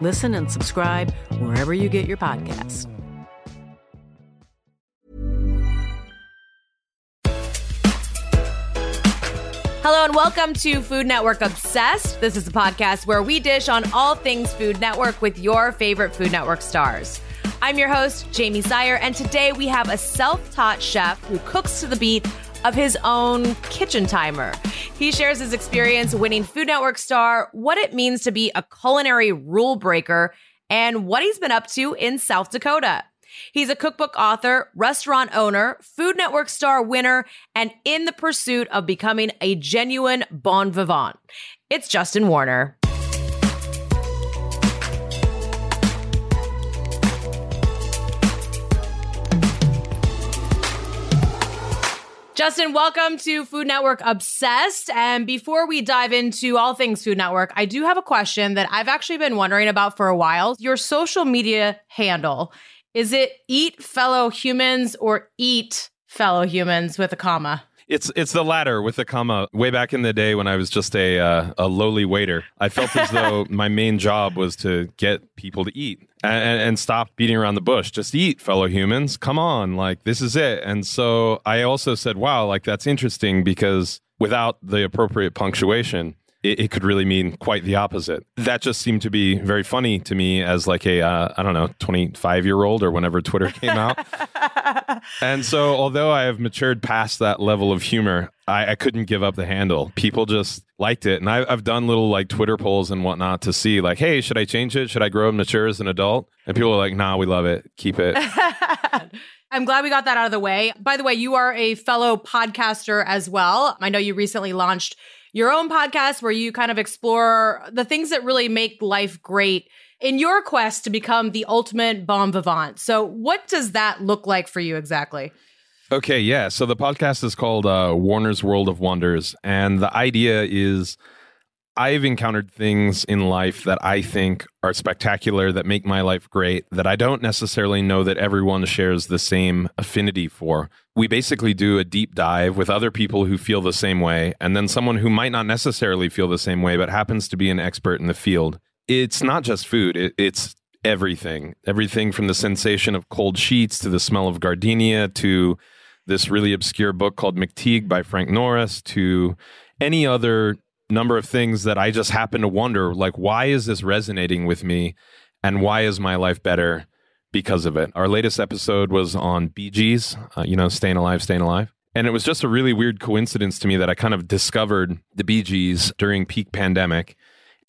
Listen and subscribe wherever you get your podcasts. Hello and welcome to Food Network Obsessed. This is a podcast where we dish on all things Food Network with your favorite Food Network stars. I'm your host, Jaymee Sire, and today we have a self taught chef who cooks to the beat of his own kitchen timer. He shares his experience winning Food Network star, what it means to be a culinary rule breaker, and what he's been up to in South Dakota. He's a cookbook author, restaurant owner, Food Network star winner, and in the pursuit of becoming a genuine bon vivant. It's Justin Warner. Justin, welcome to Food Network Obsessed. And before we dive into all things Food Network, I do have a question that I've actually been wondering about for a while. Your social media handle, is it eat fellow humans or eat fellow humans with a comma? It's it's the latter with the comma. Way back in the day when I was just a uh, a lowly waiter, I felt as though my main job was to get people to eat and, and, stop beating around the bush. Just eat, fellow humans. Come on, like this is it. And so I also said, wow, like that's interesting because without the appropriate punctuation, it, could really mean quite the opposite. That just seemed to be very funny to me as like a uh, I don't know 25 year old or whenever Twitter came out. and so although I have matured past that level of humor, I, I couldn't give up the handle. People just liked it, and I, I've done little like Twitter polls and whatnot to see like, hey, should I change it? Should I grow and mature as an adult? And people are like, nah, we love it. Keep it. I'm glad we got that out of the way. By the way, you are a fellow podcaster as well. I know you recently launched your own podcast where you kind of explore the things that really make life great in your quest to become the ultimate bon vivant. So, what does that look like for you exactly? Okay, yeah. So the podcast is called uh, Warner's World of Wonders, and the idea is I've encountered things in life that I think are spectacular, that make my life great, that I don't necessarily know that everyone shares the same affinity for. We basically do a deep dive with other people who feel the same way, and then someone who might not necessarily feel the same way, but happens to be an expert in the field. It's not just food, it, it's everything. Everything from the sensation of cold sheets to the smell of gardenia to this really obscure book called McTeague by Frank Norris to any other number of things that I just happen to wonder like, why is this resonating with me? And why is my life better because of it? Our latest episode was on Bee Gees, uh, you know, staying alive, staying alive. And it was just a really weird coincidence to me that I kind of discovered the Bee Gees during peak pandemic.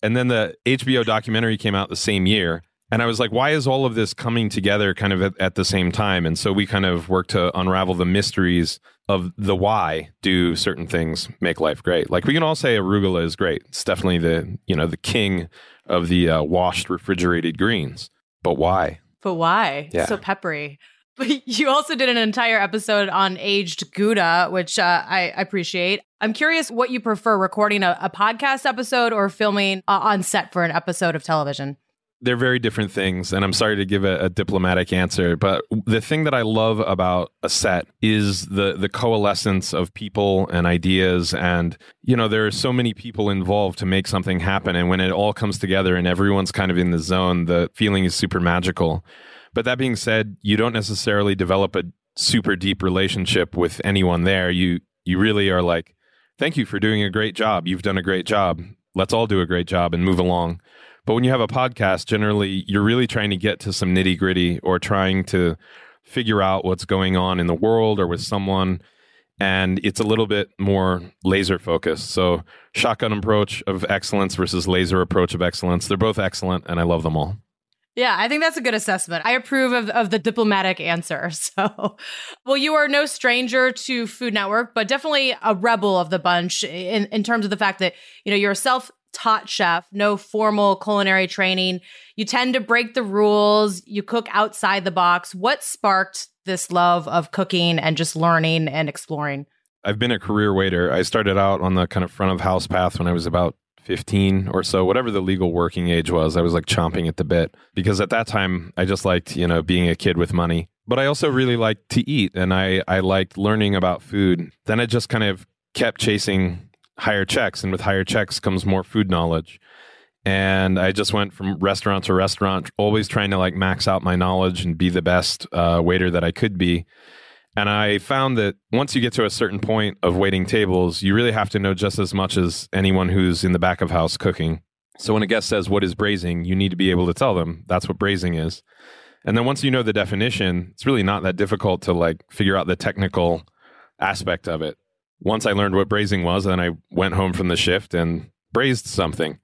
And then the HBO documentary came out the same year. And I was like, why is all of this coming together kind of at, at, the same time? And so we kind of worked to unravel the mysteries of the why do certain things make life great. Like we can all say arugula is great. It's definitely the, you know, the king of the uh, washed refrigerated greens. But why? But why? Yeah. So peppery. But you also did an entire episode on aged Gouda, which uh, I appreciate. I'm curious what you prefer recording a, a podcast episode or filming uh, on set for an episode of television. they're very different things and i'm sorry to give a, a, diplomatic answer but the thing that i love about a set is the the coalescence of people and ideas and you know there are so many people involved to make something happen and when it all comes together and everyone's kind of in the zone the feeling is super magical but that being said you don't necessarily develop a super deep relationship with anyone there you you really are like thank you for doing a great job you've done a great job let's all do a great job and move along but when you have a podcast, generally you're really trying to get to some nitty gritty or trying to figure out what's going on in the world or with someone. And it's a little bit more laser focused. So, shotgun approach of excellence versus laser approach of excellence. They're both excellent, and I love them all. Yeah, I think that's a good assessment. I approve of, of the diplomatic answer. So, well, you are no stranger to Food Network, but definitely a rebel of the bunch in, in terms of the fact that, you know, you're a self taught chef, no formal culinary training. You tend to break the rules, you cook outside the box. What sparked this love of cooking and just learning and exploring? I've been a career waiter. I started out on the kind of front of house path when I was about 15 or so, whatever the legal working age was. I was like chomping at the bit because at that time I just liked, you know, being a kid with money. But I also really liked to eat and I I liked learning about food. Then I just kind of kept chasing higher checks, and with higher checks comes more food knowledge. And I just went from restaurant to restaurant, always trying to like max out my knowledge and be the best uh, waiter that I could be. And I found that once you get to a certain point of waiting tables, you really have to know just as much as anyone who's in the back of house cooking. So when a guest says, What is braising? you need to be able to tell them that's what braising is. And then once you know the definition, it's really not that difficult to like figure out the technical aspect of it once I learned what braising was, then I went home from the shift and braised something.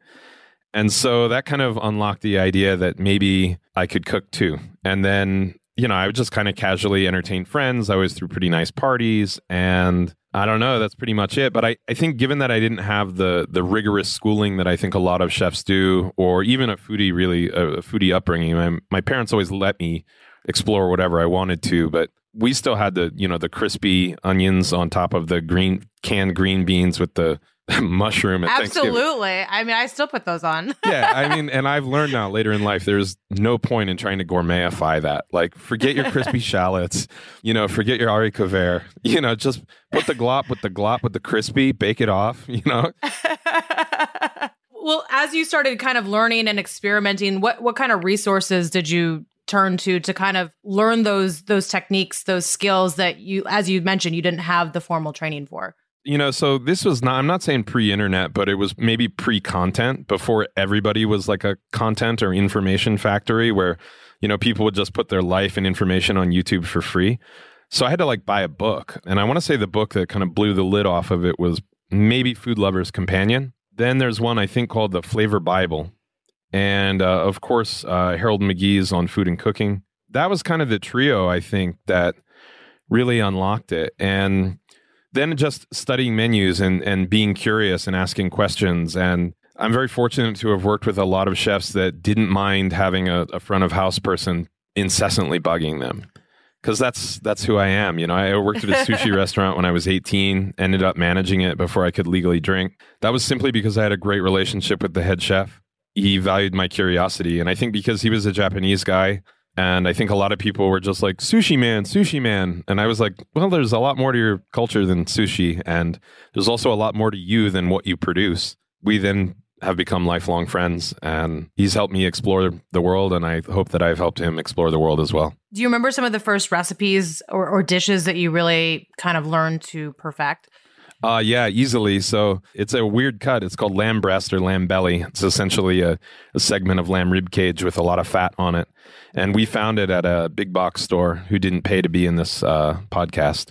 And so that kind of unlocked the idea that maybe I could cook too. And then, you know, I would just kind of casually entertain friends. I always threw pretty nice parties. And I don't know, that's pretty much it. But I, I think given that I didn't have the the rigorous schooling that I think a lot of chefs do, or even a foodie really a, foodie upbringing, my, my parents always let me explore whatever I wanted to, but we still had the you know the crispy onions on top of the green canned green beans with the mushroom absolutely. I mean i still put those on. Yeah i mean and i've learned now later in life there's no point in trying to gourmetify that. Like forget your crispy shallots you know forget your haricot vert you know just put the glop with the glop with the crispy bake it off you know? Well as you started kind of learning and experimenting what what kind of resources did you turn to to kind of learn those those techniques those skills that you as you mentioned you didn't have the formal training for you know so this was not i'm not saying pre-internet but it was maybe pre-content before everybody was like a content or information factory where you know people would just put their life and information on youtube for free so i had to like buy a book and i want to say the book that kind of blew the lid off of it was maybe food lovers companion then there's one i think called the flavor bible and uh, of course uh, Harold McGee's on food and cooking. That was kind of the trio I think that really unlocked it. And then just studying menus and and being curious and asking questions. And I'm very fortunate to have worked with a lot of chefs that didn't mind having a, a front of house person incessantly bugging them because that's that's who I am. You know, I worked at a sushi restaurant when I was 18, ended up managing it before I could legally drink. That was simply because I had a great relationship with the head chef he valued my curiosity. And I think because he was a Japanese guy, and I think a lot of people were just like, sushi man, sushi man. And I was like, well, there's a lot more to your culture than sushi. And there's also a lot more to you than what you produce. We then have become lifelong friends, and he's helped me explore the world. And I hope that I've helped him explore the world as well. Do you remember some of the first recipes or, or dishes that you really kind of learned to perfect? Uh, yeah, easily. So it's a weird cut. It's called lamb breast or lamb belly. It's essentially a, a, segment of lamb rib cage with a lot of fat on it. And we found it at a big box store who didn't pay to be in this uh, podcast.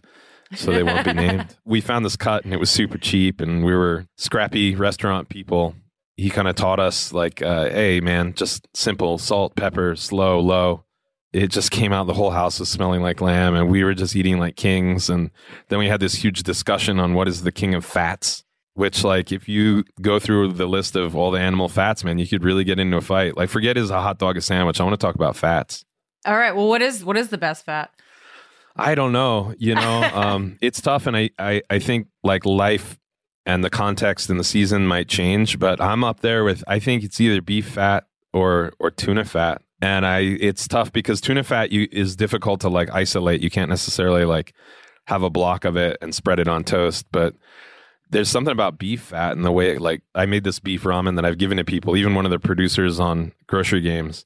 So they won't be named. We found this cut and it was super cheap, and we were scrappy restaurant people. He kind of taught us, like, uh, hey, man, just simple salt, pepper, slow, low it just came out the whole house was smelling like lamb and we were just eating like kings. And then we had this huge discussion on what is the king of fats which like if you go through the list of all the animal fats man you could really get into a fight. Like forget is a hot dog a sandwich? I want to talk about fats. All right well what is what is the best fat? I don't know you know um, it's tough and I, I i think like life and the context and the season might change but i'm up there with i think it's either beef fat or or tuna fat. And I it's tough because tuna fat you is difficult to like isolate. You can't necessarily like have a block of it and spread it on toast, but there's something about beef fat and the way like I made this beef ramen that I've given to people, even one of the producers on grocery games.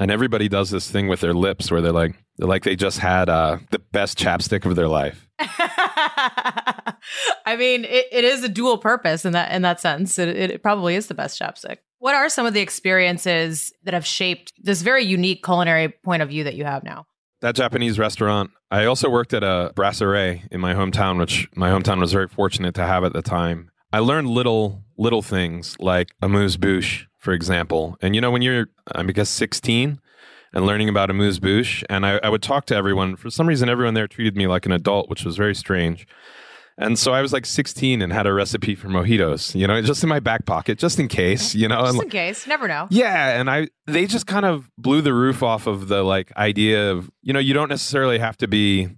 And everybody does this thing with their lips where they're like like they just had uh, the best chapstick of their life. I mean, it, it is a dual purpose in that in that sense. It, it probably is the best chapstick. What are some of the experiences that have shaped this very unique culinary point of view that you have now? That Japanese restaurant. I also worked at a brasserie in my hometown, which my hometown was very fortunate to have at the time. I learned little little things like amuse bouche, for example. And you know, when you're I guess 16 and learning about amuse bouche, and I, I would talk to everyone. For some reason, everyone there treated me like an adult, which was very strange. And so I was like 16 and had a recipe for mojitos, you know, just in my back pocket, just in case, you know. Just in case, never know. yeah, and I they just kind of blew the roof off of the like idea of, you know, you don't necessarily have to be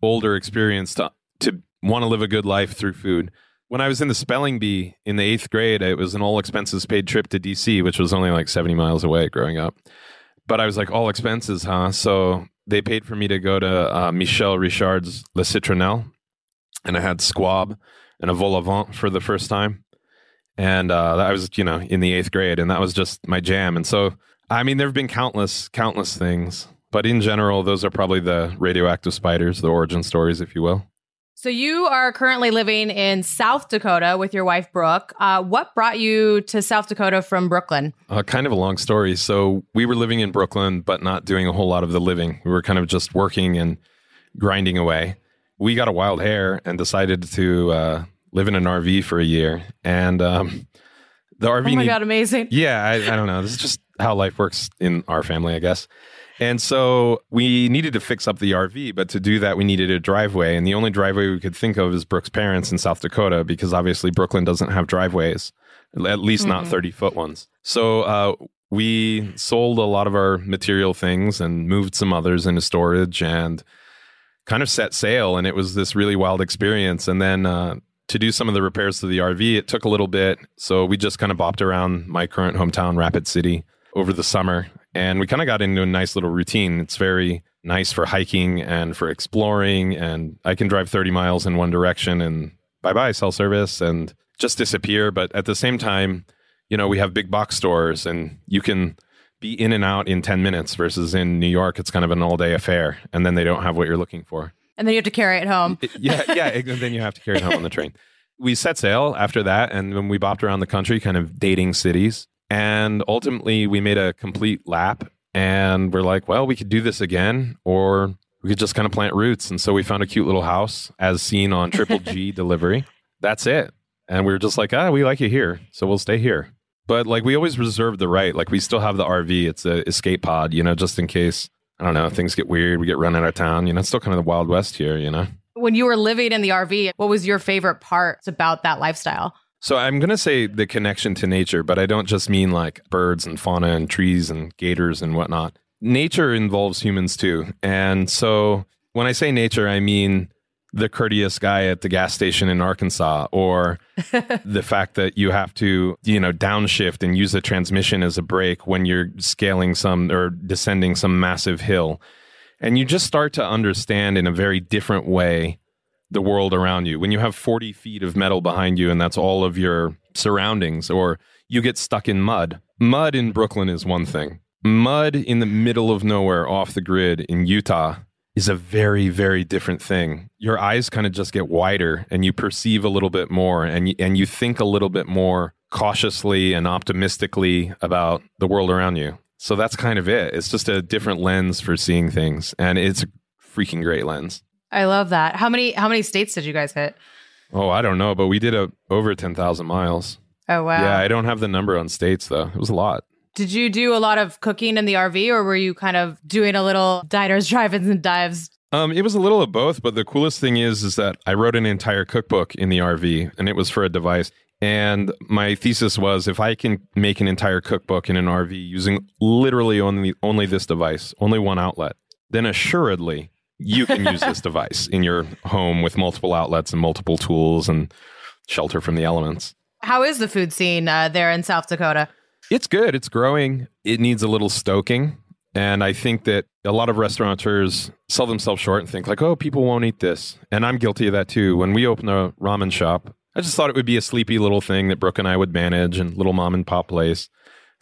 older, experienced to, to want to live a good life through food. When I was in the spelling bee in the eighth grade, it was an all expenses paid trip to DC, which was only like 70 miles away growing up. But I was like, all expenses, huh? So they paid for me to go to uh, Michel Richard's Le Citronelle, and I had squab and a vol au vent for the first time. And uh, I was, you know, in the eighth grade, and that was just my jam. And so, I mean, there have been countless, countless things, but in general, those are probably the radioactive spiders, the origin stories, if you will. So you are currently living in South Dakota with your wife Brooke. Uh, what brought you to South Dakota from Brooklyn? Uh, kind of a long story. So we were living in Brooklyn, but not doing a whole lot of the living. We were kind of just working and grinding away. We got a wild hair and decided to uh, live in an RV for a year. And um, the RV. Oh my need- god, amazing! yeah, I, I don't know. This is just how life works in our family, I guess. And so we needed to fix up the RV, but to do that, we needed a driveway. And the only driveway we could think of is Brooke's parents in South Dakota, because obviously Brooklyn doesn't have driveways, at least not 30 foot ones. So uh, we sold a lot of our material things and moved some others into storage and kind of set sail. And it was this really wild experience. And then uh, to do some of the repairs to the RV, it took a little bit. So we just kind of bopped around my current hometown, Rapid City, over the summer. And we kind of got into a nice little routine. It's very nice for hiking and for exploring. And I can drive 30 miles in one direction and bye bye, cell service, and just disappear. But at the same time, you know, we have big box stores and you can be in and out in 10 minutes versus in New York, it's kind of an all day affair. And then they don't have what you're looking for. And then you have to carry it home. Yeah, yeah. And then you have to carry it home on the train. We set sail after that, and then we bopped around the country, kind of dating cities. And ultimately, we made a complete lap, and we're like, well, we could do this again, or we could just kind of plant roots. And so we found a cute little house, as seen on Triple G delivery. That's it. And we were just like, ah, we like it here, so we'll stay here. But like, we always reserve the right. Like, we still have the RV. It's a escape pod, you know, just in case. I don't know, things get weird, we get run out of town. You know, it's still kind of the Wild West here, you know? When you were living in the RV, what was your favorite parts about that lifestyle? So I'm going to say the connection to nature, but I don't just mean like birds and fauna and trees and gators and whatnot. Nature involves humans too. And so when I say nature, I mean the courteous guy at the gas station in Arkansas or the fact that you have to, you know, downshift and use the transmission as a brake when you're scaling some or descending some massive hill. And you just start to understand in a very different way the world around you. When you have 40 feet of metal behind you and that's all of your surroundings, or you get stuck in mud. Mud in Brooklyn is one thing. Mud in the middle of nowhere off the grid in Utah is a very, very different thing. Your eyes kind of just get wider and you perceive a little bit more and you, and you think a little bit more cautiously and optimistically about the world around you. So that's kind of it. It's just a different lens for seeing things and it's a freaking great lens. I love that. How many how many states did you guys hit? Oh, I don't know, but we did a over 10,000 miles. Oh wow. Yeah, I don't have the number on states though. It was a lot. Did you do a lot of cooking in the RV or were you kind of doing a little diners, drive-ins and dives? Um, it was a little of both, but the coolest thing is is that I wrote an entire cookbook in the RV, and it was for a device. And my thesis was if I can make an entire cookbook in an RV using literally only only this device, only one outlet, then assuredly you can use this device in your home with multiple outlets and multiple tools and shelter from the elements. How is the food scene uh, there in South Dakota? It's good. It's growing. It needs a little stoking. And I think that a lot of restaurateurs sell themselves short and think like, oh, people won't eat this. And I'm guilty of that too. When we opened a ramen shop, I just thought it would be a sleepy little thing that Brooke and I would manage and little mom and pop place.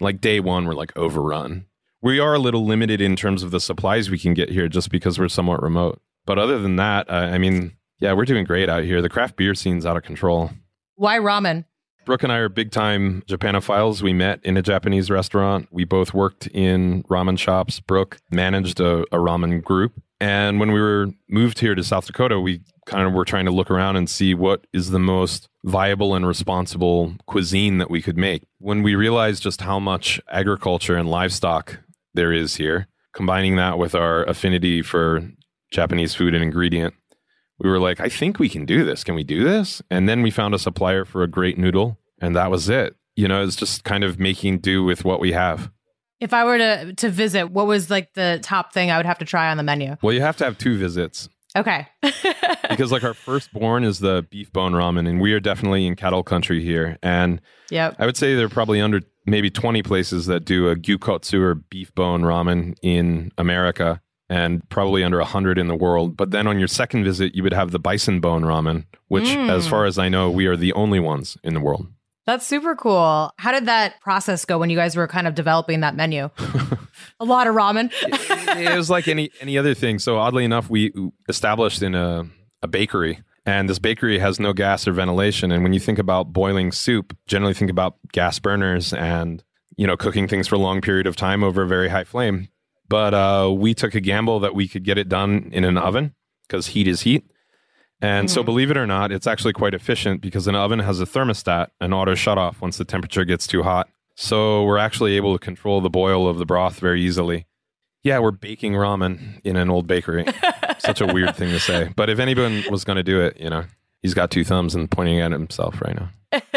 Like day one, we're like overrun. We are a little limited in terms of the supplies we can get here just because we're somewhat remote. But other than that, I, I mean, yeah, we're doing great out here. The craft beer scene's out of control. Why ramen? Brooke and I are big time Japanophiles. We met in a Japanese restaurant. We both worked in ramen shops. Brooke managed a, a, ramen group. And when we were moved here to South Dakota, we kind of were trying to look around and see what is the most viable and responsible cuisine that we could make. When we realized just how much agriculture and livestock there is here, combining that with our affinity for Japanese food and ingredient, we were like, I think we can do this. Can we do this? And then we found a supplier for a great noodle, and that was it. You know, it's just kind of making do with what we have. If I were to to visit, what was like the top thing I would have to try on the menu? Well, you have to have two visits. Okay. because like our firstborn is the beef bone ramen, and we are definitely in cattle country here. And yep. I would say there are probably under maybe 20 places that do a gyukotsu or beef bone ramen in America and probably under 100 in the world. But then on your second visit, you would have the bison bone ramen, which, mm. as far as I know, we are the only ones in the world. That's super cool. How did that process go when you guys were kind of developing that menu? a lot of ramen. it, it was like any any other thing. So oddly enough, we established in a, a bakery and this bakery has no gas or ventilation. And when you think about boiling soup, generally think about gas burners and you know cooking things for a long period of time over a very high flame. But uh, we took a gamble that we could get it done in an oven because heat is heat. And mm-hmm. so, believe it or not, it's actually quite efficient because an oven has a thermostat, an auto shut off once the temperature gets too hot. So, we're actually able to control the boil of the broth very easily. Yeah, we're baking ramen in an old bakery. Such a weird thing to say. But if anyone was going to do it, you know, he's got two thumbs and pointing at himself right now.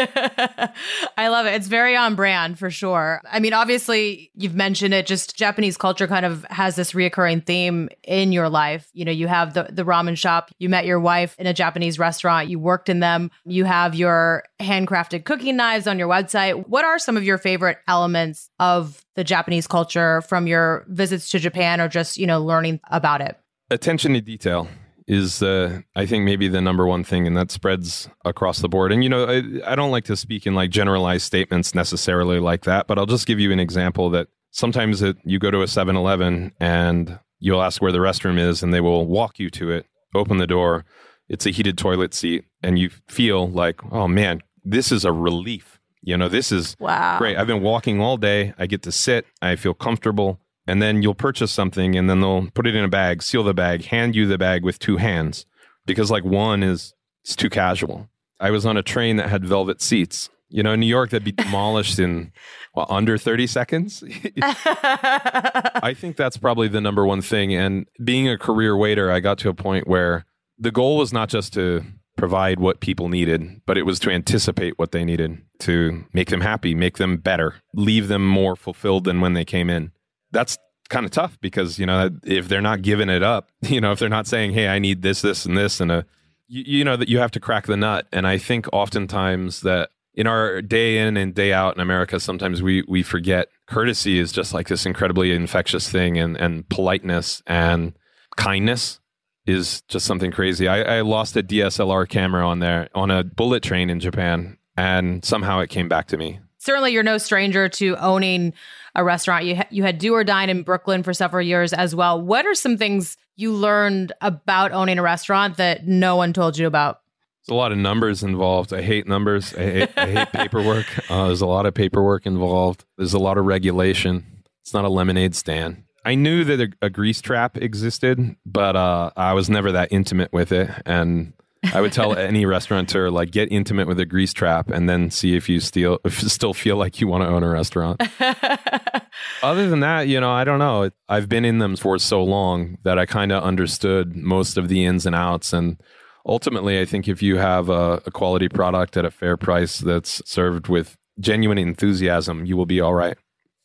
I love it. It's very on brand for sure. I mean, obviously, you've mentioned it, just Japanese culture kind of has this reoccurring theme in your life. You know, you have the, the ramen shop, you met your wife in a Japanese restaurant, you worked in them, you have your handcrafted cooking knives on your website. What are some of your favorite elements of the Japanese culture from your visits to Japan or just, you know, learning about it? Attention to detail is uh, I think maybe the number one thing, and that spreads across the board. And you know, I, I don't like to speak in like generalized statements necessarily like that, but I'll just give you an example that sometimes it, you go to a 7-Eleven and you'll ask where the restroom is, and they will walk you to it, open the door. It's a heated toilet seat, and you feel like, oh man, this is a relief. You know, this is wow. great. I've been walking all day. I get to sit. I feel comfortable and then you'll purchase something and then they'll put it in a bag, seal the bag, hand you the bag with two hands because like one is it's too casual. I was on a train that had velvet seats. You know, in New York, that'd be demolished in well, under 30 seconds. I think that's probably the number one thing. And being a career waiter, I got to a point where the goal was not just to provide what people needed, but it was to anticipate what they needed to make them happy, make them better, leave them more fulfilled than when they came in that's kind of tough because you know if they're not giving it up you know if they're not saying hey i need this this and this and a you, you know that you have to crack the nut. And i think oftentimes that in our day in and day out in america sometimes we we forget courtesy is just like this incredibly infectious thing and and politeness and kindness is just something crazy. I, I lost a dslr camera on there on a bullet train in japan and somehow it came back to me certainly you're no stranger to owning a restaurant. You ha- you had Do or Dine in Brooklyn for several years as well. What are some things you learned about owning a restaurant that no one told you about? There's a lot of numbers involved. I hate numbers. I hate, I hate paperwork. Uh, there's a lot of paperwork involved. There's a lot of regulation. It's not a lemonade stand. I knew that a, a grease trap existed, but uh, I was never that intimate with it. And I would tell any restaurateur like get intimate with a grease trap and then see if you still still feel like you want to own a restaurant. Other than that, you know, I don't know. I've been in them for so long that I kind of understood most of the ins and outs and ultimately I think if you have a, a quality product at a fair price that's served with genuine enthusiasm, you will be all right.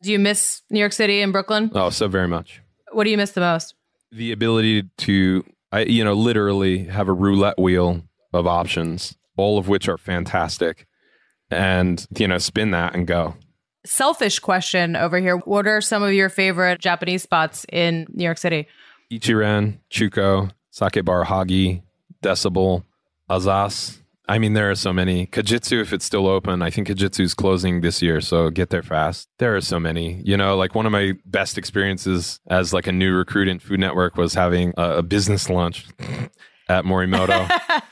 Do you miss New York City and Brooklyn? Oh, so very much. What do you miss the most? The ability to I, you know, literally have a roulette wheel of options, all of which are fantastic, and you know, spin that and go. Selfish question over here. What are some of your favorite Japanese spots in New York City? Ichiran, Chuko, Sake Bar Hagi, Decibel, Azas. I mean, there are so many. Kajitsu, if it's still open, I think Kajitsu's closing this year, so get there fast. There are so many. You know, like one of my best experiences as like a new recruit in Food Network was having a, a business lunch at Morimoto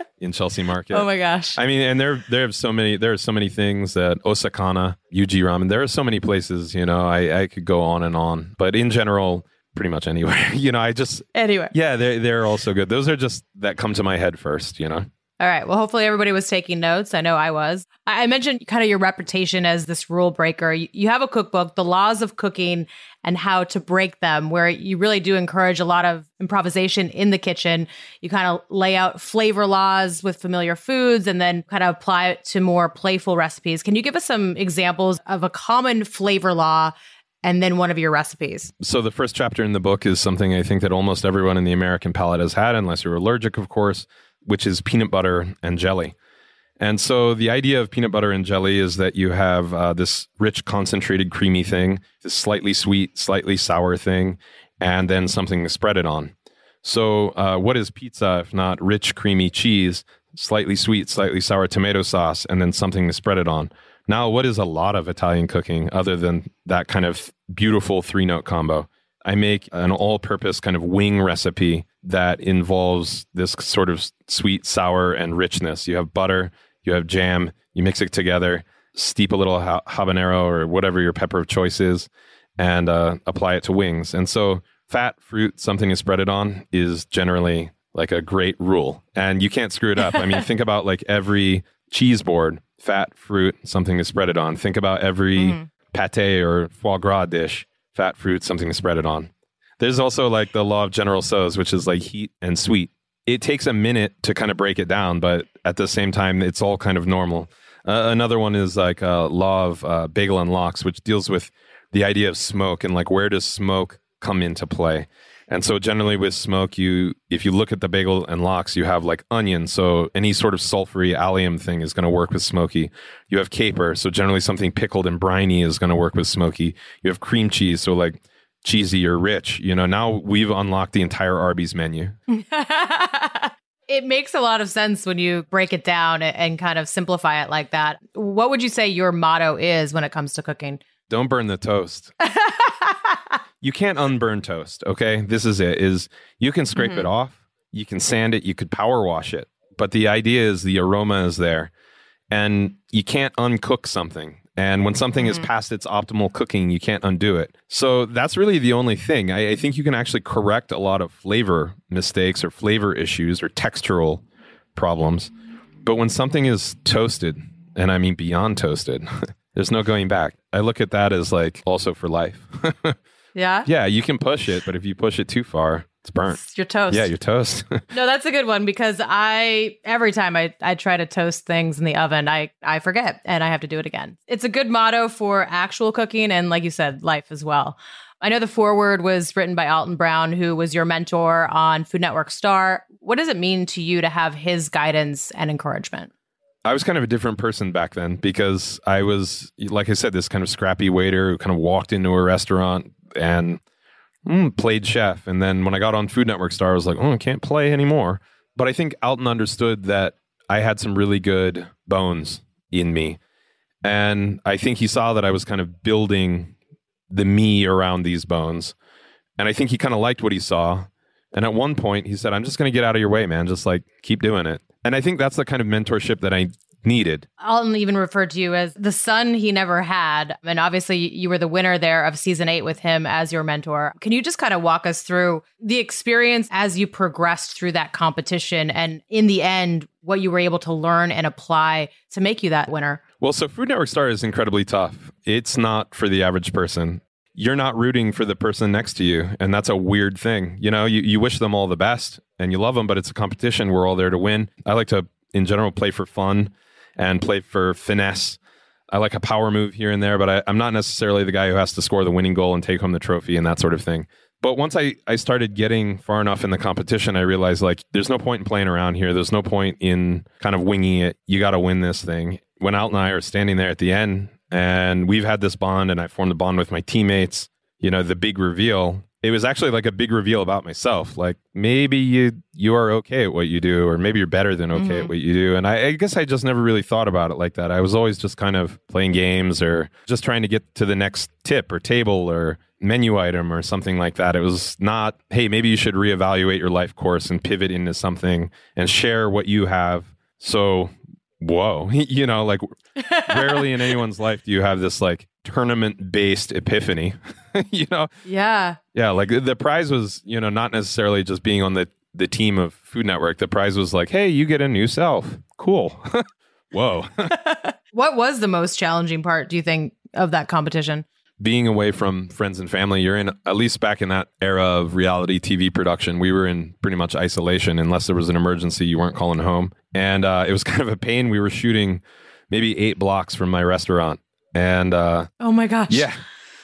in Chelsea Market. Oh my gosh. I mean, and there there are so many there are so many things that Osakana, Yuji Ramen. There are so many places. You know, I I could go on and on, but in general, pretty much anywhere. you know, I just Anyway. yeah, they they're also good. Those are just that come to my head first. You know. All right. Well, hopefully everybody was taking notes. I know I was. I mentioned kind of your reputation as this rule breaker. You have a cookbook, The Laws of Cooking and How to Break Them, where you really do encourage a lot of improvisation in the kitchen. You kind of lay out flavor laws with familiar foods and then kind of apply it to more playful recipes. Can you give us some examples of a common flavor law and then one of your recipes? So the first chapter in the book is something I think that almost everyone in the American palate has had, unless you're allergic, of course, which is peanut butter and jelly. And so the idea of peanut butter and jelly is that you have uh, this rich, concentrated, creamy thing, this slightly sweet, slightly sour thing, and then something to spread it on. So, uh, what is pizza if not rich, creamy cheese, slightly sweet, slightly sour tomato sauce, and then something to spread it on? Now, what is a lot of Italian cooking other than that kind of beautiful three note combo? I make an all purpose kind of wing recipe that involves this sort of sweet, sour, and richness. You have butter, you have jam, you mix it together, steep a little habanero or whatever your pepper of choice is, and uh, apply it to wings. And so, fat, fruit, something to spread it on is generally like a great rule. And you can't screw it up. I mean, think about like every cheese board, fat, fruit, something to spread it on. Think about every pate or foie gras dish, fat, fruit, something to spread it on. There's also like the law of General Tso's, which is like heat and sweet. It takes a minute to kind of break it down, but at the same time, it's all kind of normal. Uh, another one is like uh, law of uh, bagel and lox, which deals with the idea of smoke and like where does smoke come into play. And so generally with smoke, you if you look at the bagel and lox, you have like onion. So any sort of sulfury allium thing is going to work with smoky. You have caper. So generally something pickled and briny is going to work with smoky. You have cream cheese. So like cheesy or rich. You know, now we've unlocked the entire Arby's menu. it makes a lot of sense when you break it down and- and kind of simplify it like that. What would you say your motto is when it comes to cooking? Don't burn the toast. you can't unburn toast, okay? This is it is you can scrape it mm-hmm. off, you can sand it, you could power wash it. But the idea is the aroma is there and you can't uncook something. And when something is mm-hmm. past its optimal cooking, you can't undo it. So that's really the only thing. I, I think you can actually correct a lot of flavor mistakes or flavor issues or textural problems. But when something is toasted, and I mean beyond toasted, there's no going back. I look at that as like also for life. Yeah? yeah, you can push it, but if you push it too far, it's burnt. Your toast. Yeah, you're toast. No, that's a good one because I every time I, I try to toast things in the oven, I I forget and I have to do it again. It's a good motto for actual cooking and like you said, life as well. I know the foreword was written by Alton Brown, who was your mentor on Food Network Star. What does it mean to you to have his guidance and encouragement? I was kind of a different person back then because I was, like I said, this kind of scrappy waiter who kind of walked into a restaurant and mm, played chef. And then when I got on Food Network Star, I was like, oh, I can't play anymore. But I think Alton understood that I had some really good bones in me. And I think he saw that I was kind of building the me around these bones. And I think he kind of liked what he saw. And at one point, he said, I'm just going to get out of your way, man. Just like keep doing it. And I think that's the kind of mentorship that I needed. I'll even refer to you as the son he never had. And obviously, you were the winner there of season eight with him as your mentor. Can you just kind of walk us through the experience as you progressed through that competition and in the end, what you were able to learn and apply to make you that winner? Well, so Food Network Star is incredibly tough. It's not for the average person. You're not rooting for the person next to you. And that's a weird thing. You know, you, you wish them all the best and you love them, but it's a competition. We're all there to win. I like to, in general, play for fun and play for finesse. I like a power move here and there, but I, I'm not necessarily the guy who has to score the winning goal and take home the trophy and that sort of thing. But once I, I started getting far enough in the competition, I realized like there's no point in playing around here. There's no point in kind of winging it. You got to win this thing. When Alton and I are standing there at the end and we've had this bond, and I formed a bond with my teammates. You know, the big reveal. It was actually like a big reveal about myself. Like maybe you you are okay at what you do, or maybe you're better than okay Mhm. at what you do. And I, I guess I just never really thought about it like that. I was always just kind of playing games or just trying to get to the next tip or table or menu item or something like that. It was not, hey, maybe you should reevaluate your life course and pivot into something and share what you have. So, whoa, you know, like rarely in anyone's life do you have this like tournament based epiphany, you know? Yeah. Yeah, like the prize was, you know, not necessarily just being on the the team of Food Network. The prize was like, hey, you get a new self. Cool. Whoa. What was the most challenging part, do you think, of that competition? being away from friends and family, you're in at least back in that era of reality TV production. We were in pretty much isolation unless there was an emergency. You weren't calling home, and uh, it was kind of a pain. We were shooting maybe eight blocks from my restaurant, and uh, Oh my gosh. yeah,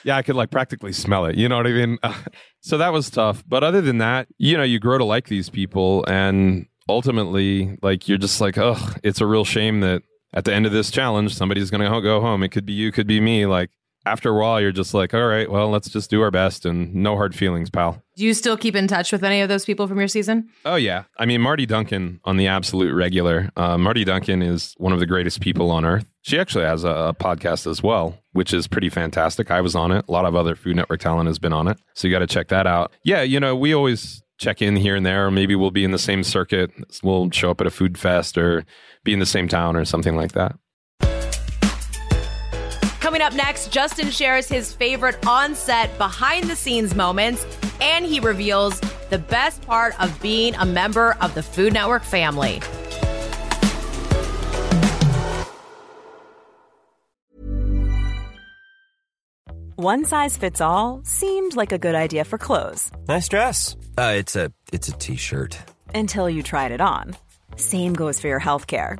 yeah, I could like practically smell it. You know what I mean? so that was tough. But other than that, you know, you grow to like these people, and ultimately, like you're just like, oh, it's a real shame that at the end of this challenge, somebody's going to go home. It could be you, could be me. Like after a while, you're just like, all right, well, let's just do our best and no hard feelings, pal. Do you still keep in touch with any of those people from your season? Oh yeah, I mean Martie Duncan on the absolute regular. Uh, Martie Duncan is one of the greatest people on earth. She actually has a, a podcast as well, which is pretty fantastic. I was on it. A lot of other Food Network talent has been on it, so you got to check that out. Yeah, you know we always check in here and there. Or Maybe we'll be in the same circuit. We'll show up at a food fest or be in the same town or something like that. Coming up next, Justin shares his favorite on set behind the scenes moments, and he reveals the best part of being a member of the Food Network family. One size fits all seemed like a good idea for clothes Nice dress. Uh, it's a it's a t-shirt. until you tried it on. Same goes for your healthcare.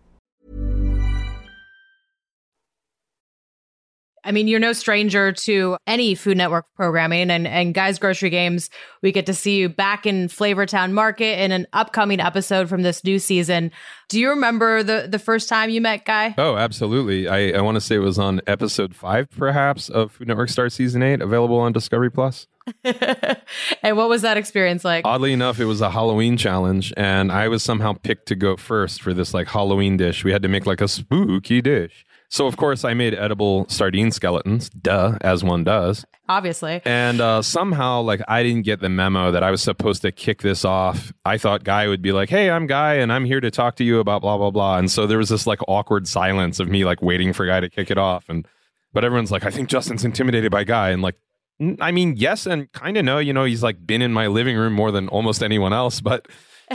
I mean, you're no stranger to any Food Network programming and, and Guys Grocery Games. We get to see you back in Flavortown Market in an upcoming episode from this new season. Do you remember the, the first time you met Guy? Oh, absolutely. I, I want to say it was on episode five, perhaps, of Food Network Star Season 8, available on Discovery Plus. and what was that experience like? Oddly enough, it was a Halloween challenge, and I was somehow picked to go first for this like Halloween dish. We had to make like a spooky dish. So of course I made edible sardine skeletons, duh, as one does. Obviously. And uh, somehow, like, I didn't get the memo that I was supposed to kick this off. I thought Guy would be like, "Hey, I'm Guy, and I'm here to talk to you about blah blah blah." And so there was this like awkward silence of me like waiting for Guy to kick it off, and but everyone's like, "I think Justin's intimidated by Guy," and like, "Mm, I mean, yes, and kind of no. You know, he's like been in my living room more than almost anyone else, but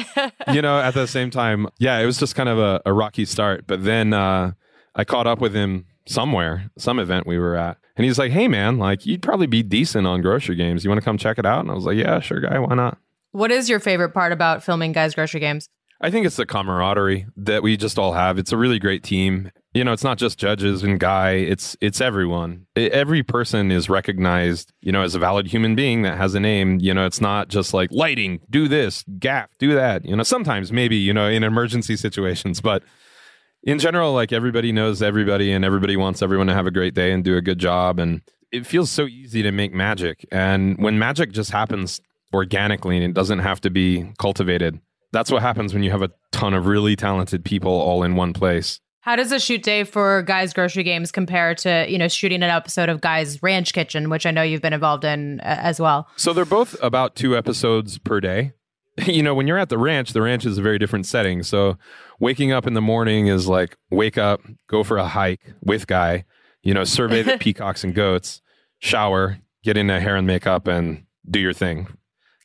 you know, at the same time, yeah, it was just kind of a, a rocky start. But then uh, I caught up with him somewhere, some event we were at. And he's like, hey, man, like, you'd probably be decent on grocery games. You want to come check it out? And I was like, yeah, sure, guy. Why not? What is your favorite part about filming Guys Grocery Games? I think it's the camaraderie that we just all have. It's a really great team. You know, it's not just judges and Guy. It's it's everyone. I- every person is recognized, you know, as a valid human being that has a name. You know, it's not just like lighting, do this, gaff, do that. You know, sometimes maybe you know in emergency situations, but in general, like everybody knows everybody, and everybody wants everyone to have a great day and do a good job. And it feels so easy to make magic. And when magic just happens organically and it doesn't have to be cultivated, that's what happens when you have a ton of really talented people all in one place. How does a shoot day for Guys Grocery Games compare to, you know, shooting an episode of Guys Ranch Kitchen, which I know you've been involved in uh, as well? So they're both about two episodes per day. You know, when you're at the ranch, the ranch is a very different setting. So waking up in the morning is like wake up, go for a hike with Guy, you know, survey the peacocks and goats, shower, get in a hair and makeup, and do your thing.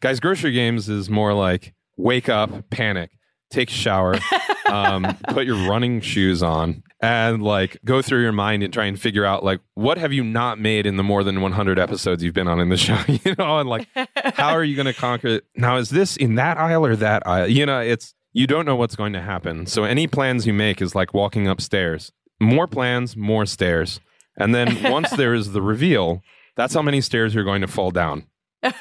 Guys, grocery games is more like wake up, panic, take a shower, um, put your running shoes on, and like go through your mind and try and figure out like what have you not made in the more than 100 episodes you've been on in the show, you know, and like how are you going to conquer it? Now, is this in that aisle or that aisle? You know, it's you don't know what's going to happen. So any plans you make is like walking upstairs. More plans, more stairs. And then once there is the reveal, that's how many stairs you're going to fall down.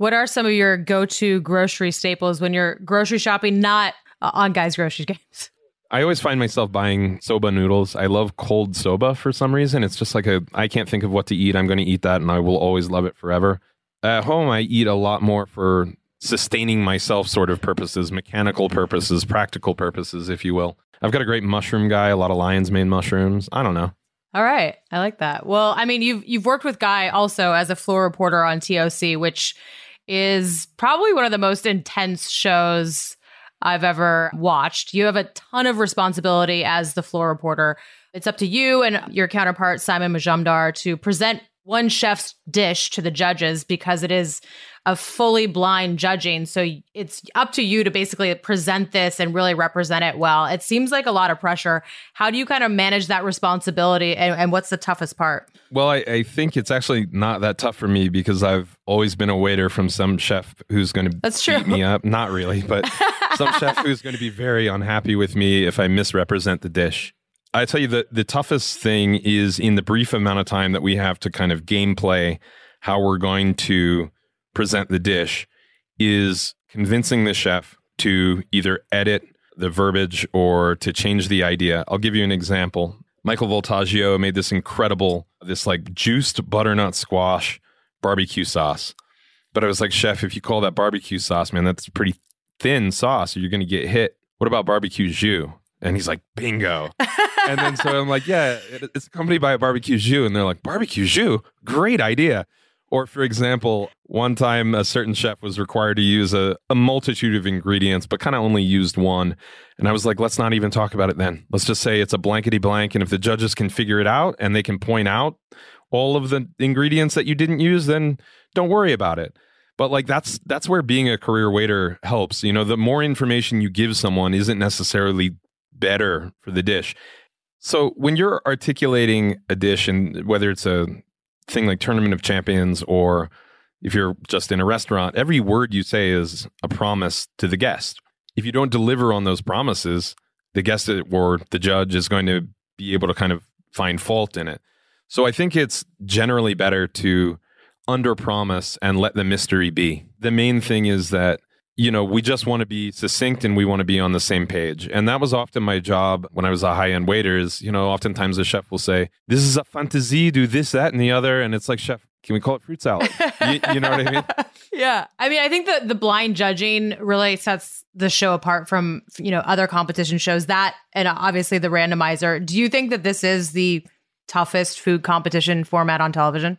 What are some of your go to grocery staples when you're grocery shopping, not uh, on Guys Grocery Games? I always find myself buying soba noodles. I love cold soba for some reason. It's just like a I can't think of what to eat. I'm going to eat that and I will always love it forever. At home I eat a lot more for sustaining myself sort of purposes, mechanical purposes, practical purposes if you will. I've got a great mushroom guy, a lot of lion's mane mushrooms. I don't know. All right, I like that. Well, I mean, you've you've worked with Guy also as a floor reporter on TOC, which is probably one of the most intense shows I've ever watched. You have a ton of responsibility as the floor reporter. It's up to you and your counterpart Simon Majumdar to present one chef's dish to the judges because it is a fully blind judging. So it's up to you to basically present this and really represent it well. It seems like a lot of pressure. How do you kind of manage that responsibility and, and what's the toughest part? Well, I, I think it's actually not that tough for me because I've always been a waiter from some chef who's going to That's beat true. me up. Not really, but some chef who's going to be very unhappy with me if I misrepresent the dish. I tell you, the, the toughest thing is in the brief amount of time that we have to kind of gameplay how we're going to present the dish is convincing the chef to either edit the verbiage or to change the idea. I'll give you an example. Michael Voltaggio made this incredible, this like juiced butternut squash barbecue sauce. But I was like, Chef, if you call that barbecue sauce, man, that's pretty thin sauce, you're going to get hit. What about barbecue jus? And he's like, bingo. and then so I'm like, yeah, it's accompanied by a barbecue jus. And they're like, barbecue jus? Great idea. Or, for example, one time a certain chef was required to use a, a multitude of ingredients, but kind of only used one. And I was like, let's not even talk about it then. Let's just say it's a blankety blank. And if the judges can figure it out and they can point out all of the ingredients that you didn't use, then don't worry about it. But like that's that's where being a career waiter helps. You know, the more information you give someone isn't necessarily better for the dish. So when you're articulating a dish, and whether it's a thing like Tournament of Champions or if you're just in a restaurant, every word you say is a promise to the guest. If you don't deliver on those promises, the guest or the judge is going to be able to kind of find fault in it. So I think it's generally better to under promise and let the mystery be. The main thing is that you know, we just want to be succinct and we want to be on the same page. And that was often my job when I was a high end waiter is, you know, oftentimes the chef will say, this is a fantasy, do this, that, and the other. And it's like, chef, can we call it fruit salad? you, you know what I mean? Yeah. I mean, I think that the blind judging really sets the show apart from, you know, other competition shows that and uh, obviously the randomizer. Do you think that this is the toughest food competition format on television?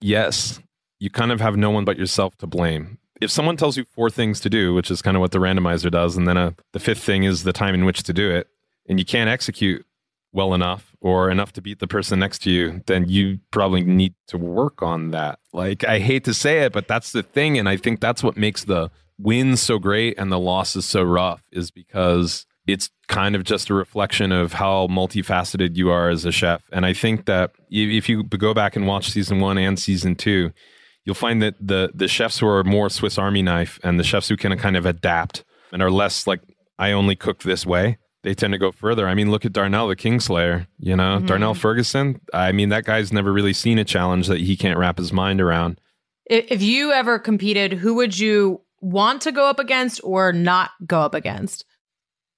Yes. You kind of have no one but yourself to blame. If someone tells you four things to do, which is kind of what the randomizer does, and then uh the fifth thing is the time in which to do it, and you can't execute well enough or enough to beat the person next to you, then you probably need to work on that. Like, I hate to say it, but that's the thing. And I think that's what makes the wins so great and the losses so rough, is because it's kind of just a reflection of how multifaceted you are as a chef. And I think that if you go back and watch season one and season two, you'll find that the the chefs who are more Swiss Army knife and the chefs who can kind of adapt and are less like I only cook this way, they tend to go further. I mean, look at Darnell, the Kingslayer. You know, Mhm. Darnell Ferguson. I mean, that guy's never really seen a challenge that he can't wrap his mind around. If you ever competed, who would you want to go up against or not go up against?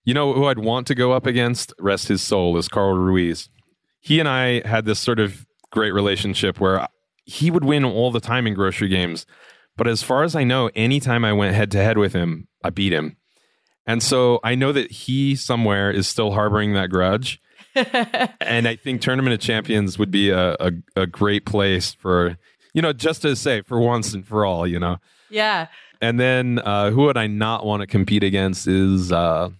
You know who I'd want to go up against, rest his soul, is Carl Ruiz. He and I had this sort of great relationship where he would win all the time in grocery games. But as far as I know, anytime I went head to head with him, I beat him. And so I know that he somewhere is still harboring that grudge. and I think Tournament of Champions would be a, a, a great place for, you know, just to say for once and for all, you know. Yeah. And then uh, who would I not want to compete against is uh,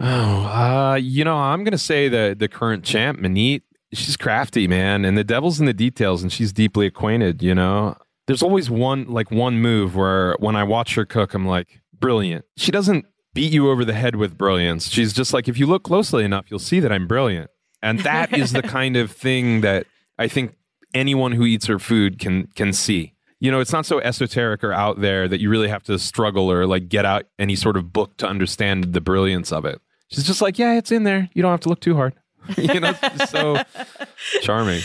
oh uh, you know I'm gonna say the the current champ Maneet. She's crafty, man, and the devil's in the details, and she's deeply acquainted. You know, there's always one like one move where when I watch her cook, I'm like brilliant. She doesn't beat you over the head with brilliance. She's just like if you look closely enough, you'll see that I'm brilliant, and that is the kind of thing that I think anyone who eats her food can can see you know, it's not so esoteric or out there that you really have to struggle or like get out any sort of book to understand the brilliance of it. She's just like, yeah, it's in there. You don't have to look too hard. you know, so charming.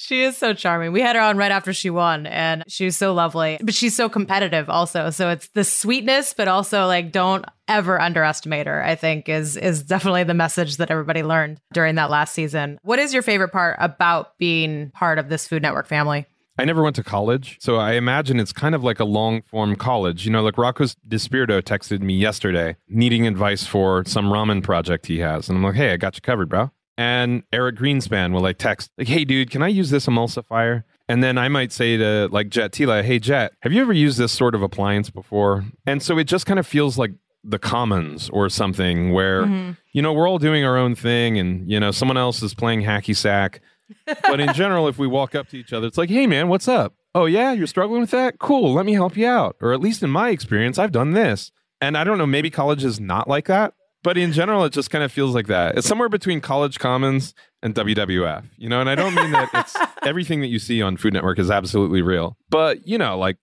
She is so charming. We had her on right after she won, and she was so lovely. But she's so competitive, also. So it's the sweetness, but also like don't ever underestimate her. I think is is definitely the message that everybody learned during that last season. What is your favorite part about being part of this Food Network family? I never went to college, so I imagine it's kind of like a long form college. You know, like Rocco's DiSpirito texted me yesterday needing advice for some ramen project he has. And I'm like, hey, I got you covered, bro. And Eric Greenspan will like text, like, hey, dude, can I use this emulsifier? And then I might say to like Jet Tila, hey, Jet, have you ever used this sort of appliance before? And so it just kind of feels like the commons or something where, Mhm. you know, we're all doing our own thing and, you know, someone else is playing hacky sack but in general, if we walk up to each other, it's like, hey, man, what's up? Oh, yeah, you're struggling with that? Cool, let me help you out. Or at least in my experience, I've done this. And I don't know, maybe college is not like that. But in general, it just kind of feels like that. It's somewhere between College Commons and WWF, you know? And I don't mean that it's everything that you see on Food Network is absolutely real. But, you know, like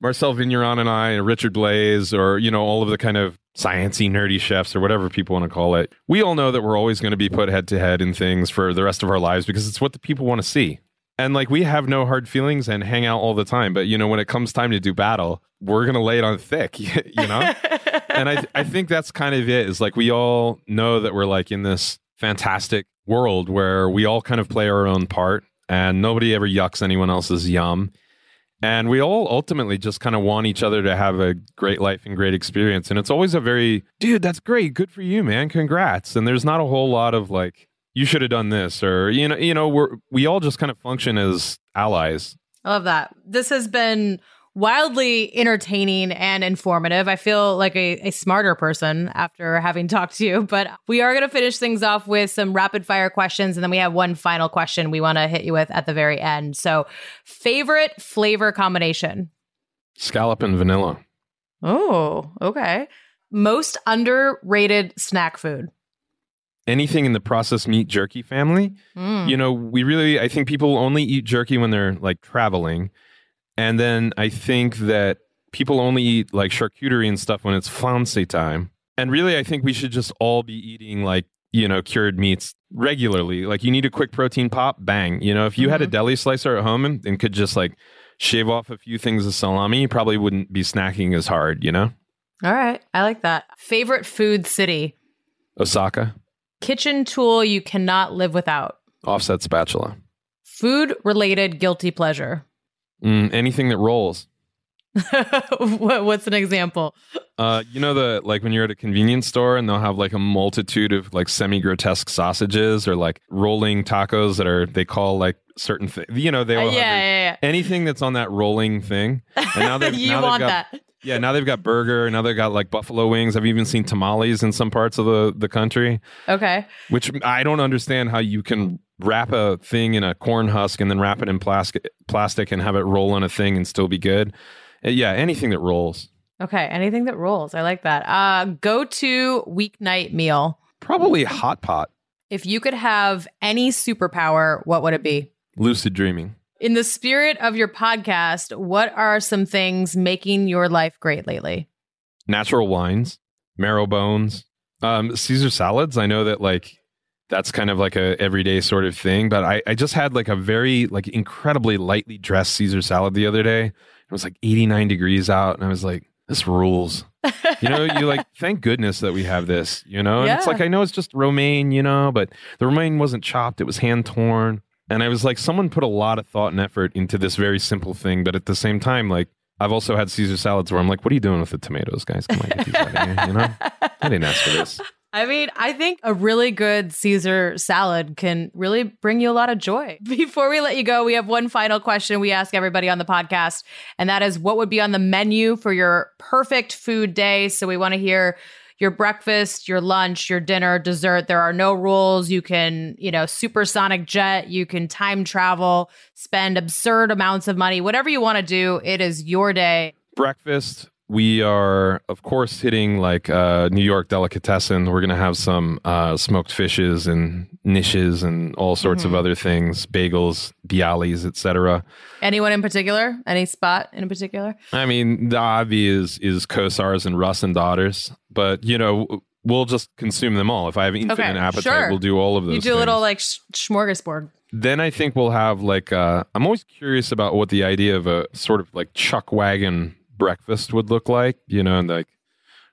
Marcel Vigneron and I, and Richard Blais, or, you know, all of the kind of sciencey, nerdy chefs, or whatever people want to call it. We all know that we're always going to be put head to head in things for the rest of our lives because it's what the people want to see. And like we have no hard feelings and hang out all the time. But, you know, when it comes time to do battle, we're to lay it on thick, you know? and I, I think that's kind of it is like we all know that we're like in this fantastic world where we all kind of play our own part and nobody ever yucks anyone else's yum. And we all ultimately just kind of want each other to have a great life and great experience. And it's always a very, dude, that's great. Good for you, man. Congrats. And there's not a whole lot of like, you should have done this or, you know, you know, we're, we all just kind of function as allies. I love that. This has been wildly entertaining and informative. I feel like a, a smarter person after having talked to you, but we are going to finish things off with some rapid fire questions. And then we have one final question we want to hit you with at the very end. So, favorite flavor combination? Scallop and vanilla. Oh, okay. Most underrated snack food? Anything in the processed meat jerky family. Mm. You know, we really, I think people only eat jerky when they're like traveling. And then I think that people only eat like charcuterie and stuff when it's fancy time. And really, I think we should just all be eating like, you know, cured meats regularly. Like you need a quick protein pop, bang. You know, if you had a mm-hmm. deli slicer at home and, and could just like shave off a few things of salami, you probably wouldn't be snacking as hard, you know? All right. I like that. Favorite food city? Osaka, Kitchen tool you cannot live without? offset spatula. Food related guilty pleasure? Mm, anything that rolls. What- What's an example? Uh, you know the like when you're at a convenience store and they'll have like a multitude of like semi grotesque sausages or like rolling tacos that are they call like certain things. You know they Uh, yeah, have yeah, yeah. anything that's on that rolling thing. And now they've you now they've want got, that. Yeah, now they've got burger. Now they've got like buffalo wings. I've even seen tamales in some parts of the the country. Okay. Which I don't understand how you can wrap a thing in a corn husk and then wrap it in plastic plastic and have it roll on a thing and still be good. Uh, Yeah, anything that rolls. Okay. Anything that rolls. I like that. Uh, go to weeknight meal. Probably hot pot. If you could have any superpower, what would it be? Lucid dreaming. In the spirit of your podcast, what are some things making your life great lately? Natural wines, marrow bones, um, Caesar salads. I know that like that's kind of like a everyday sort of thing, but I, I just had like a very like incredibly lightly dressed Caesar salad the other day. It was like 89 degrees out, and I was like, this rules. you know, you like, thank goodness that we have this, you know? And it's like, I know it's just romaine, you know, but the romaine wasn't chopped, it was hand torn. And I was like, someone put a lot of thought and effort into this very simple thing. But at the same time, like, I've also had Caesar salads where I'm like, what are you doing with the tomatoes, guys? Come on, get these out of here, you know? I didn't ask for this. I mean, I think a really good Caesar salad can really bring you a lot of joy. Before we let you go, we have one final question we ask everybody on the podcast, and that is what would be on the menu for your perfect food day? So we want to hear your breakfast, your lunch, your dinner, dessert. There are no rules. You can, you know, supersonic jet, you can time travel, spend absurd amounts of money, whatever you want to do. It is your day. breakfast we are of course hitting like uh, new york delicatessen we're gonna have some uh, smoked fishes and niches and all sorts of Mhm. other things bagels bialys etc Anyone in particular? Any spot in particular? i mean the obvious is Kossar's and russ and daughters but you know we'll just consume them all if i have infinite Okay, appetite sure. we'll do all of those You do a little like sh- smorgasbord. then I think we'll have like uh, I'm always curious about what the idea of a sort of like chuck wagon breakfast would look like, you know, in like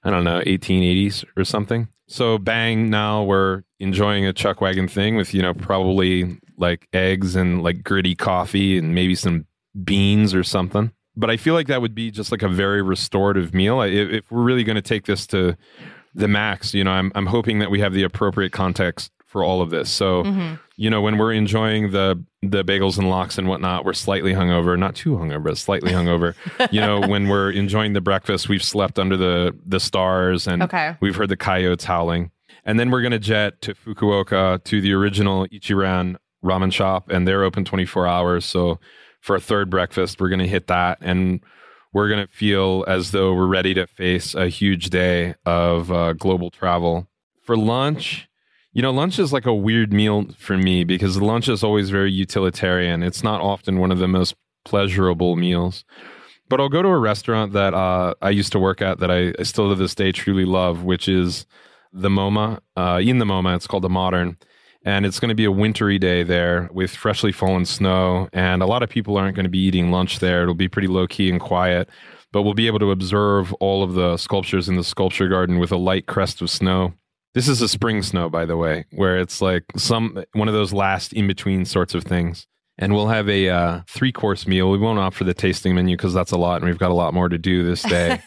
I don't know, 1880s or something. So bang, now we're enjoying a chuck wagon thing with you know probably like eggs and like gritty coffee and maybe some beans or something. But I feel like that would be just like a very restorative meal. If, if we're really going to take this to the max, you know, I'm I'm hoping that we have the appropriate context for all of this. So Mhm. You know, when we're enjoying the the bagels and lox and whatnot, we're slightly hungover, not too hungover, but slightly hungover. you know, when we're enjoying the breakfast, we've slept under the the stars and Okay. we've heard the coyotes howling. And then we're gonna jet to Fukuoka to the original Ichiran ramen shop, and they're open 24 hours. So for a third breakfast, we're gonna hit that and we're going to feel as though we're ready to face a huge day of uh, global travel. For lunch, you know, lunch is like a weird meal for me because lunch is always very utilitarian. It's not often one of the most pleasurable meals. But I'll go to a restaurant that uh, I used to work at that I, I still to this day truly love, which is the MoMA. Uh, in the MoMA, it's called the Modern. And it's going to be a wintry day there with freshly fallen snow. And a lot of people aren't going to be eating lunch there. It'll be pretty low key and quiet. But we'll be able to observe all of the sculptures in the sculpture garden with a light crest of snow. This is a spring snow, by the way, where it's like some one of those last in between sorts of things. And we'll have a uh, three course meal. We won't offer the tasting menu because that's a lot, and we've got a lot more to do this day.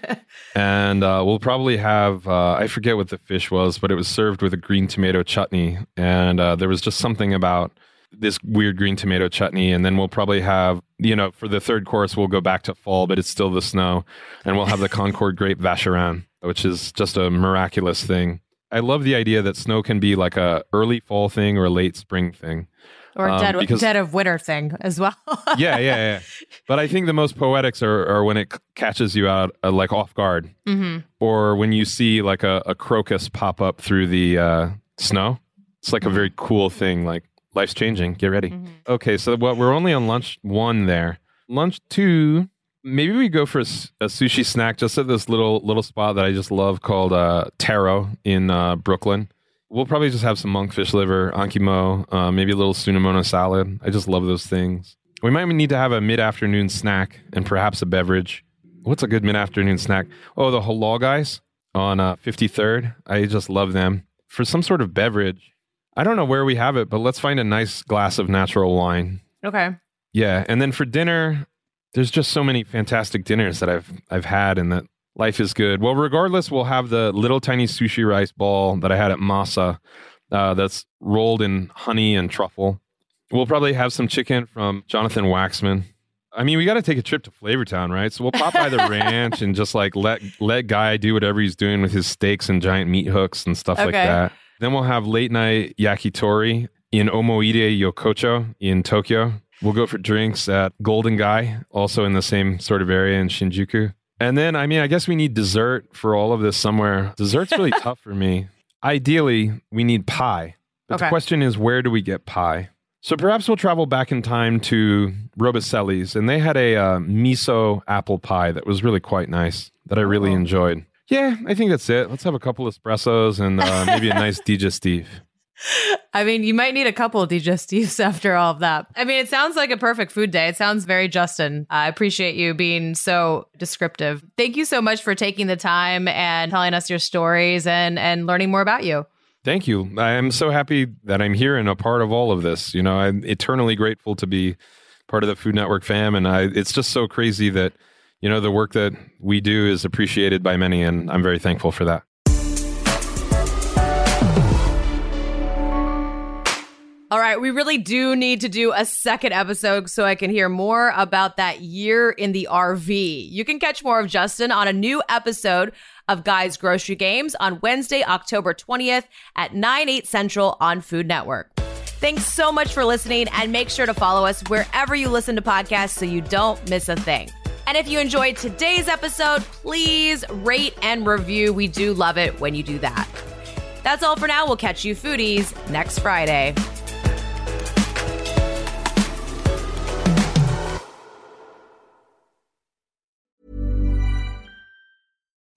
and uh, we'll probably have uh, I forget what the fish was, but it was served with a green tomato chutney, and uh, there was just something about this weird green tomato chutney. And then we'll probably have you know for the third course we'll go back to fall, but it's still the snow, and we'll have the Concord grape vacherin, which is just a miraculous thing. I love the idea that snow can be like a early fall thing or a late spring thing. Or Um, dead, because- dead of winter thing as well. yeah, yeah, yeah. But I think the most poetics are, are when it c- catches you out uh, like off guard, hmm or when you see like a, a crocus pop up through the uh, snow. It's like a very cool thing. Like life's changing. Get ready. Okay, so what we're only on lunch one there. Lunch two. Maybe we go for a sushi snack just at this little little spot that I just love called uh, Taro in uh, Brooklyn. We'll probably just have some monkfish liver, ankimo, uh, maybe a little sunomono salad. I just love those things. We might need to have a mid afternoon snack and perhaps a beverage. What's a good mid afternoon snack? Oh, the halal guys on uh, 53rd. I just love them. For some sort of beverage, I don't know where we have it, but let's find a nice glass of natural wine. Okay. Yeah. And then for dinner, there's just so many fantastic dinners that I've I've had and that life is good. Well, regardless, we'll have the little tiny sushi rice ball that I had at Masa uh, that's rolled in honey and truffle. We'll probably have some chicken from Jonathan Waxman. I mean, we got to take a trip to Flavortown, right? So we'll pop by the ranch and just like let let Guy do whatever he's doing with his steaks and giant meat hooks and stuff like that. Then we'll have late night yakitori in Omoide Yokocho in Tokyo. We'll go for drinks at Golden Gai, also in the same sort of area in Shinjuku. And then, I mean, I guess we need dessert for all of this somewhere. Dessert's really tough for me. Ideally, we need pie. But the question is, where do we get pie? So perhaps we'll travel back in time to Robicelli's, and they had a uh, miso apple pie that was really quite nice that I really enjoyed. Yeah, I think that's it. Let's have a couple espressos and uh, maybe a nice digestif. I mean, you might need a couple of digestives after all of that. I mean, it sounds like a perfect food day. It sounds very Justin. I appreciate you being so descriptive. Thank you so much for taking the time and telling us your stories and and learning more about you. Thank you. I am so happy that I'm here and a part of all of this. You know, I'm eternally grateful to be part of the Food Network fam, and I, it's just so crazy that you know the work that we do is appreciated by many, and I'm very thankful for that. All right, we really do need to do a second episode so I can hear more about that year in the RV. You can catch more of Justin on a new episode of Guys Grocery Games on Wednesday, October 20th at 9, 8 central on Food Network. Thanks so much for listening and make sure to follow us wherever you listen to podcasts so you don't miss a thing. And if you enjoyed today's episode, please rate and review. We do love it when you do that. That's all for now. We'll catch you foodies next Friday.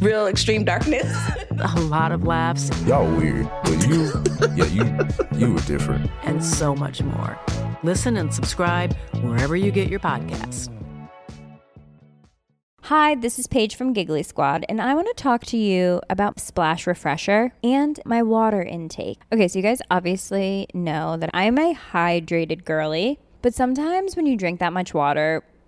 real extreme darkness. a lot of laughs. Y'all weird, but you, yeah, you, you were different. and so much more. Listen and subscribe wherever you get your podcasts. Hi, this is Paige from Giggly Squad, and I want to talk to you about Splash Refresher and my water intake. Okay, so you guys obviously know that I'm a hydrated girly, but sometimes when you drink that much water,